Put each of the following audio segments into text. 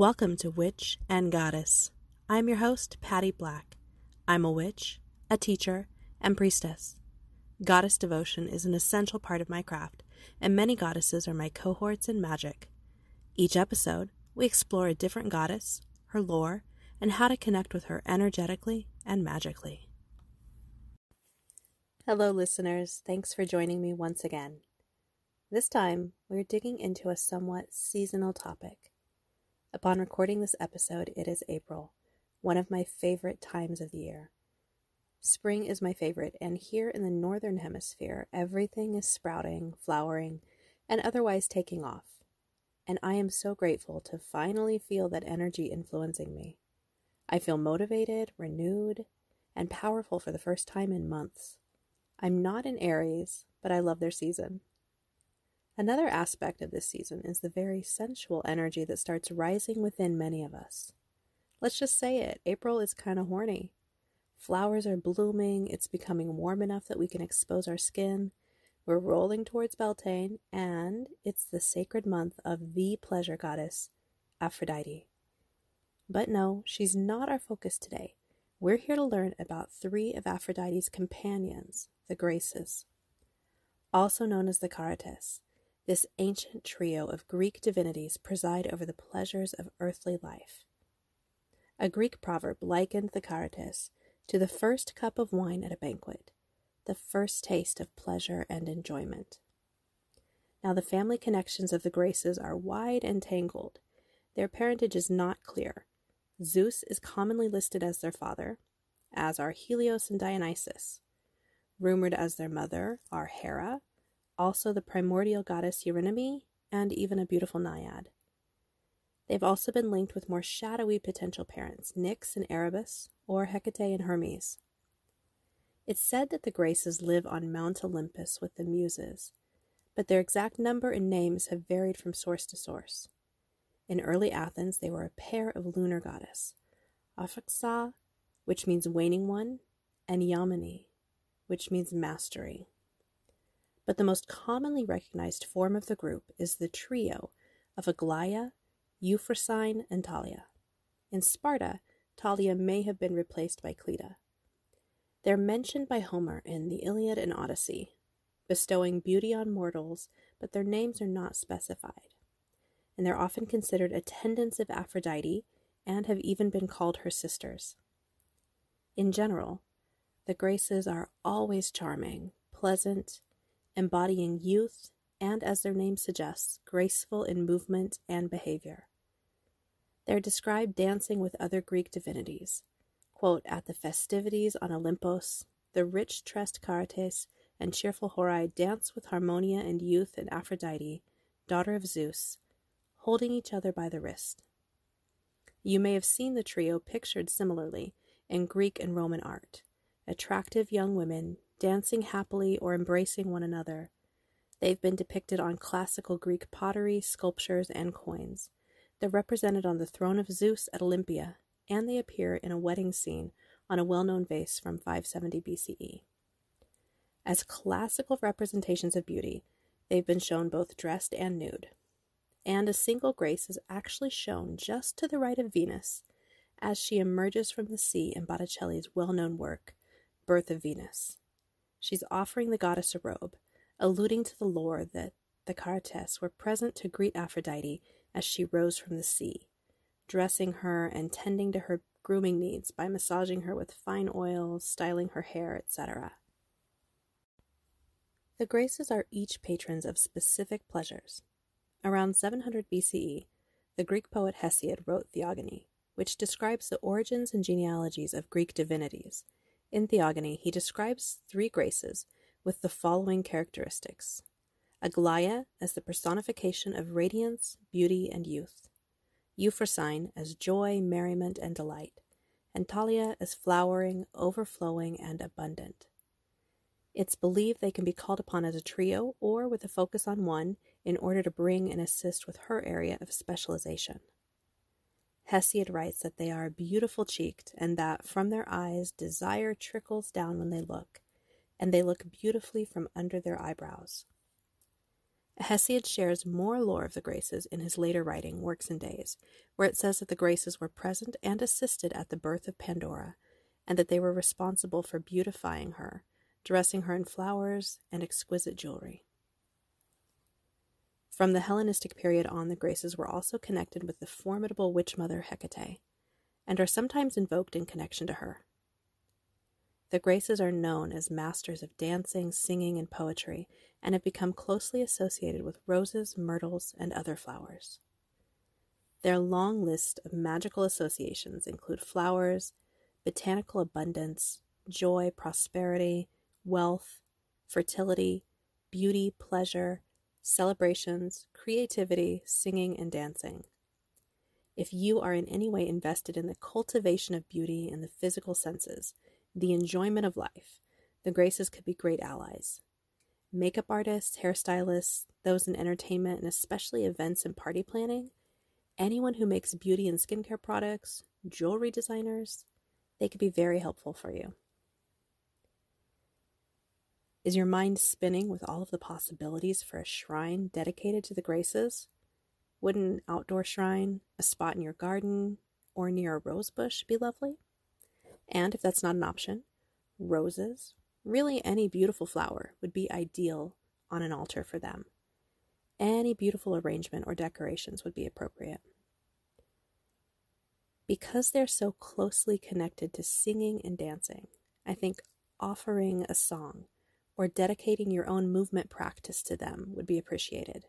Welcome to Witch and Goddess. I'm your host, Patty Black. I'm a witch, a teacher, and priestess. Goddess devotion is an essential part of my craft, and many goddesses are my cohorts in magic. Each episode, we explore a different goddess, her lore, and how to connect with her energetically and magically. Hello, listeners. Thanks for joining me once again. This time, we're digging into a somewhat seasonal topic. Upon recording this episode, it is April, one of my favorite times of the year. Spring is my favorite, and here in the Northern Hemisphere, everything is sprouting, flowering, and otherwise taking off. And I am so grateful to finally feel that energy influencing me. I feel motivated, renewed, and powerful for the first time in months. I'm not in Aries, but I love their season. Another aspect of this season is the very sensual energy that starts rising within many of us. Let's just say it April is kind of horny. Flowers are blooming, it's becoming warm enough that we can expose our skin. We're rolling towards Beltane, and it's the sacred month of the pleasure goddess, Aphrodite. But no, she's not our focus today. We're here to learn about three of Aphrodite's companions, the Graces. Also known as the Charites, this ancient trio of Greek divinities preside over the pleasures of earthly life. A Greek proverb likened the Charites to the first cup of wine at a banquet, the first taste of pleasure and enjoyment. Now, the family connections of the Graces are wide and tangled. Their parentage is not clear. Zeus is commonly listed as their father, as are Helios and Dionysus. Rumored as their mother are Hera, also the primordial goddess Eurynome, and even a beautiful naiad. They've also been linked with more shadowy potential parents, Nyx and Erebus, or Hecate and Hermes. It's said that the Graces live on Mount Olympus with the Muses, but their exact number and names have varied from source to source. In early Athens, they were a pair of lunar goddess, Aphaxa, which means waning one, and Hegemone, which means mastery but the most commonly recognized form of the group is the trio of Aglaia, Euphrosyne, and Thalia. In Sparta, Thalia may have been replaced by Cleta. They're mentioned by Homer in the Iliad and Odyssey, bestowing beauty on mortals, but their names are not specified. And they're often considered attendants of Aphrodite and have even been called her sisters. In general, the Graces are always charming, pleasant, embodying youth and, as their name suggests, graceful in movement and behavior. They are described dancing with other Greek divinities. Quote, At the festivities on Olympos, the rich tressed Charites and cheerful Horai dance with Harmonia and Youth and Aphrodite, daughter of Zeus, holding each other by the wrist. You may have seen the trio pictured similarly in Greek and Roman art attractive young women dancing happily or embracing one another. They've been depicted on classical Greek pottery, sculptures, and coins. They're represented on the throne of Zeus at Olympia, and they appear in a wedding scene on a well known vase from 570 BCE. As classical representations of beauty, they've been shown both dressed and nude. And a single grace is actually shown just to the right of Venus as she emerges from the sea in Botticelli's well known work, Birth of Venus. She's offering the goddess a robe, alluding to the lore that the Charites were present to greet Aphrodite as she rose from the sea, dressing her and tending to her grooming needs by massaging her with fine oils, styling her hair, etc. The Graces are each patrons of specific pleasures. Around 700 BCE, the Greek poet Hesiod wrote Theogony, which describes the origins and genealogies of Greek divinities in Theogony, he describes three graces with the following characteristics Aglaia as the personification of radiance, beauty, and youth, Euphrosyne as joy, merriment, and delight, and Thalia as flowering, overflowing, and abundant. It's believed they can be called upon as a trio or with a focus on one in order to bring and assist with her area of specialization. Hesiod writes that they are beautiful cheeked and that from their eyes desire trickles down when they look, and they look beautifully from under their eyebrows. Hesiod shares more lore of the Graces in his later writing, Works and Days, where it says that the Graces were present and assisted at the birth of Pandora, and that they were responsible for beautifying her, dressing her in flowers and exquisite jewelry. From the Hellenistic period on, the Graces were also connected with the formidable witch mother Hecate, and are sometimes invoked in connection to her. The Graces are known as masters of dancing, singing, and poetry, and have become closely associated with roses, myrtles, and other flowers. Their long list of magical associations include flowers, botanical abundance, joy, prosperity, wealth, fertility, beauty, pleasure, celebrations, creativity, singing, and dancing. If you are in any way invested in the cultivation of beauty in the physical senses, the enjoyment of life, the Graces could be great allies. Makeup artists, hairstylists, those in entertainment, and especially events and party planning, anyone who makes beauty and skincare products, jewelry designers, they could be very helpful for you. Is your mind spinning with all of the possibilities for a shrine dedicated to the Graces? Would an outdoor shrine, a spot in your garden, or near a rose bush be lovely? And if that's not an option, roses, really any beautiful flower, would be ideal on an altar for them. Any beautiful arrangement or decorations would be appropriate. Because they're so closely connected to singing and dancing, I think offering a song or dedicating your own movement practice to them would be appreciated.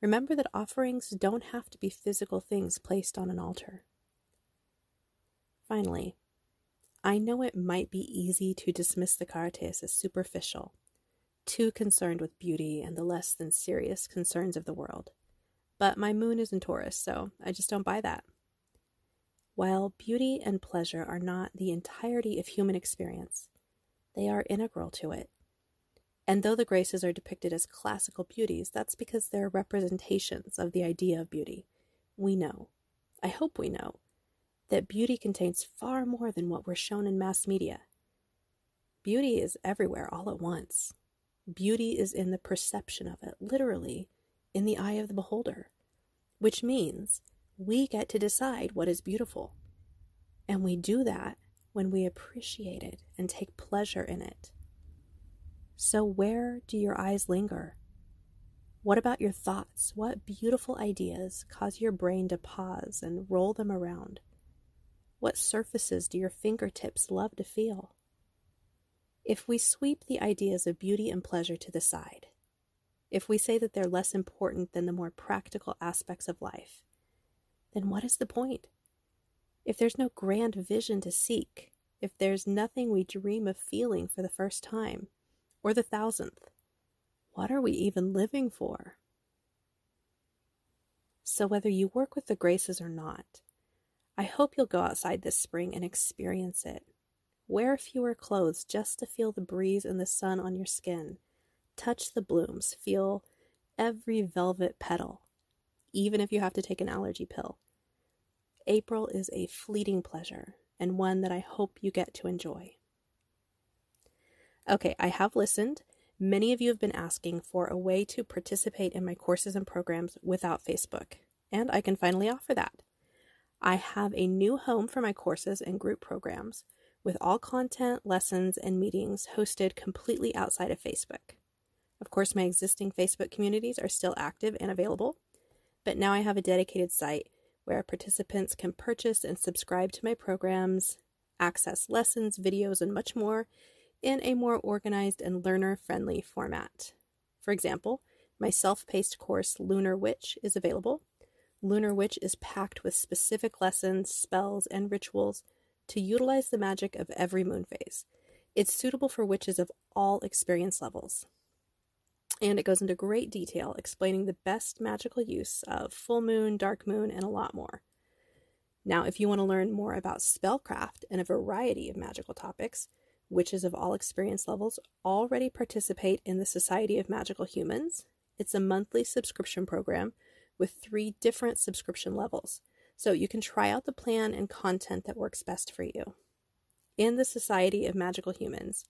Remember that offerings don't have to be physical things placed on an altar. Finally, I know it might be easy to dismiss the Charites as superficial, too concerned with beauty and the less than serious concerns of the world. But my moon is in Taurus, so I just don't buy that. While beauty and pleasure are not the entirety of human experience, they are integral to it. And though the Graces are depicted as classical beauties, that's because they're representations of the idea of beauty. We know, I hope we know, that beauty contains far more than what we're shown in mass media. Beauty is everywhere all at once. Beauty is in the perception of it, literally, in the eye of the beholder, which means we get to decide what is beautiful. And we do that when we appreciate it and take pleasure in it. So, where do your eyes linger? What about your thoughts? What beautiful ideas cause your brain to pause and roll them around? What surfaces do your fingertips love to feel? If we sweep the ideas of beauty and pleasure to the side, if we say that they're less important than the more practical aspects of life, then what is the point? If there's no grand vision to seek, if there's nothing we dream of feeling for the first time, or the thousandth, what are we even living for? So, whether you work with the graces or not, I hope you'll go outside this spring and experience it. Wear fewer clothes just to feel the breeze and the sun on your skin. Touch the blooms, feel every velvet petal, even if you have to take an allergy pill. April is a fleeting pleasure and one that I hope you get to enjoy. Okay, I have listened. Many of you have been asking for a way to participate in my courses and programs without Facebook, and I can finally offer that. I have a new home for my courses and group programs with all content, lessons, and meetings hosted completely outside of Facebook. Of course, my existing Facebook communities are still active and available, but now I have a dedicated site where participants can purchase and subscribe to my programs, access lessons, videos, and much more in a more organized and learner friendly format. For example, my self paced course Lunar Witch is available Lunar Witch is packed with specific lessons, spells, and rituals to utilize the magic of every moon phase. It's suitable for witches of all experience levels. And it goes into great detail explaining the best magical use of full moon, dark moon, and a lot more. Now, if you want to learn more about spellcraft and a variety of magical topics, witches of all experience levels already participate in the Society of Magical Humans. It's a monthly subscription program with three different subscription levels, so you can try out the plan and content that works best for you. In the Society of Magical Humans,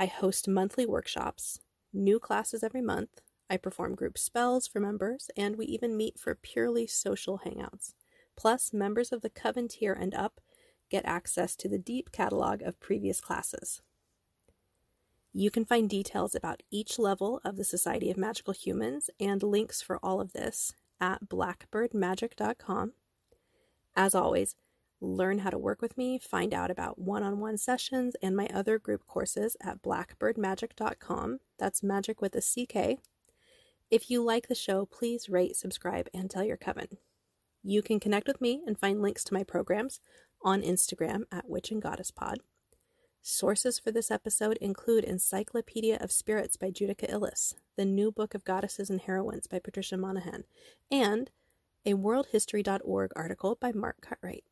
I host monthly workshops, new classes every month, I perform group spells for members, and we even meet for purely social hangouts. Plus, members of the Coven tier and up get access to the deep catalog of previous classes. You can find details about each level of the Society of Magical Humans and links for all of this at blackbirdmagick.com. As always, learn how to work with me, find out about one on one sessions and my other group courses at blackbirdmagick.com. That's magic with a CK. If you like the show, please rate, subscribe, and tell your coven. You can connect with me and find links to my programs on Instagram at Witch and Goddess Pod. Sources for this episode include Encyclopedia of Spirits by Judika Illes, The New Book of Goddesses and Heroines by Patricia Monaghan, and a worldhistory.org article by Mark Cartwright.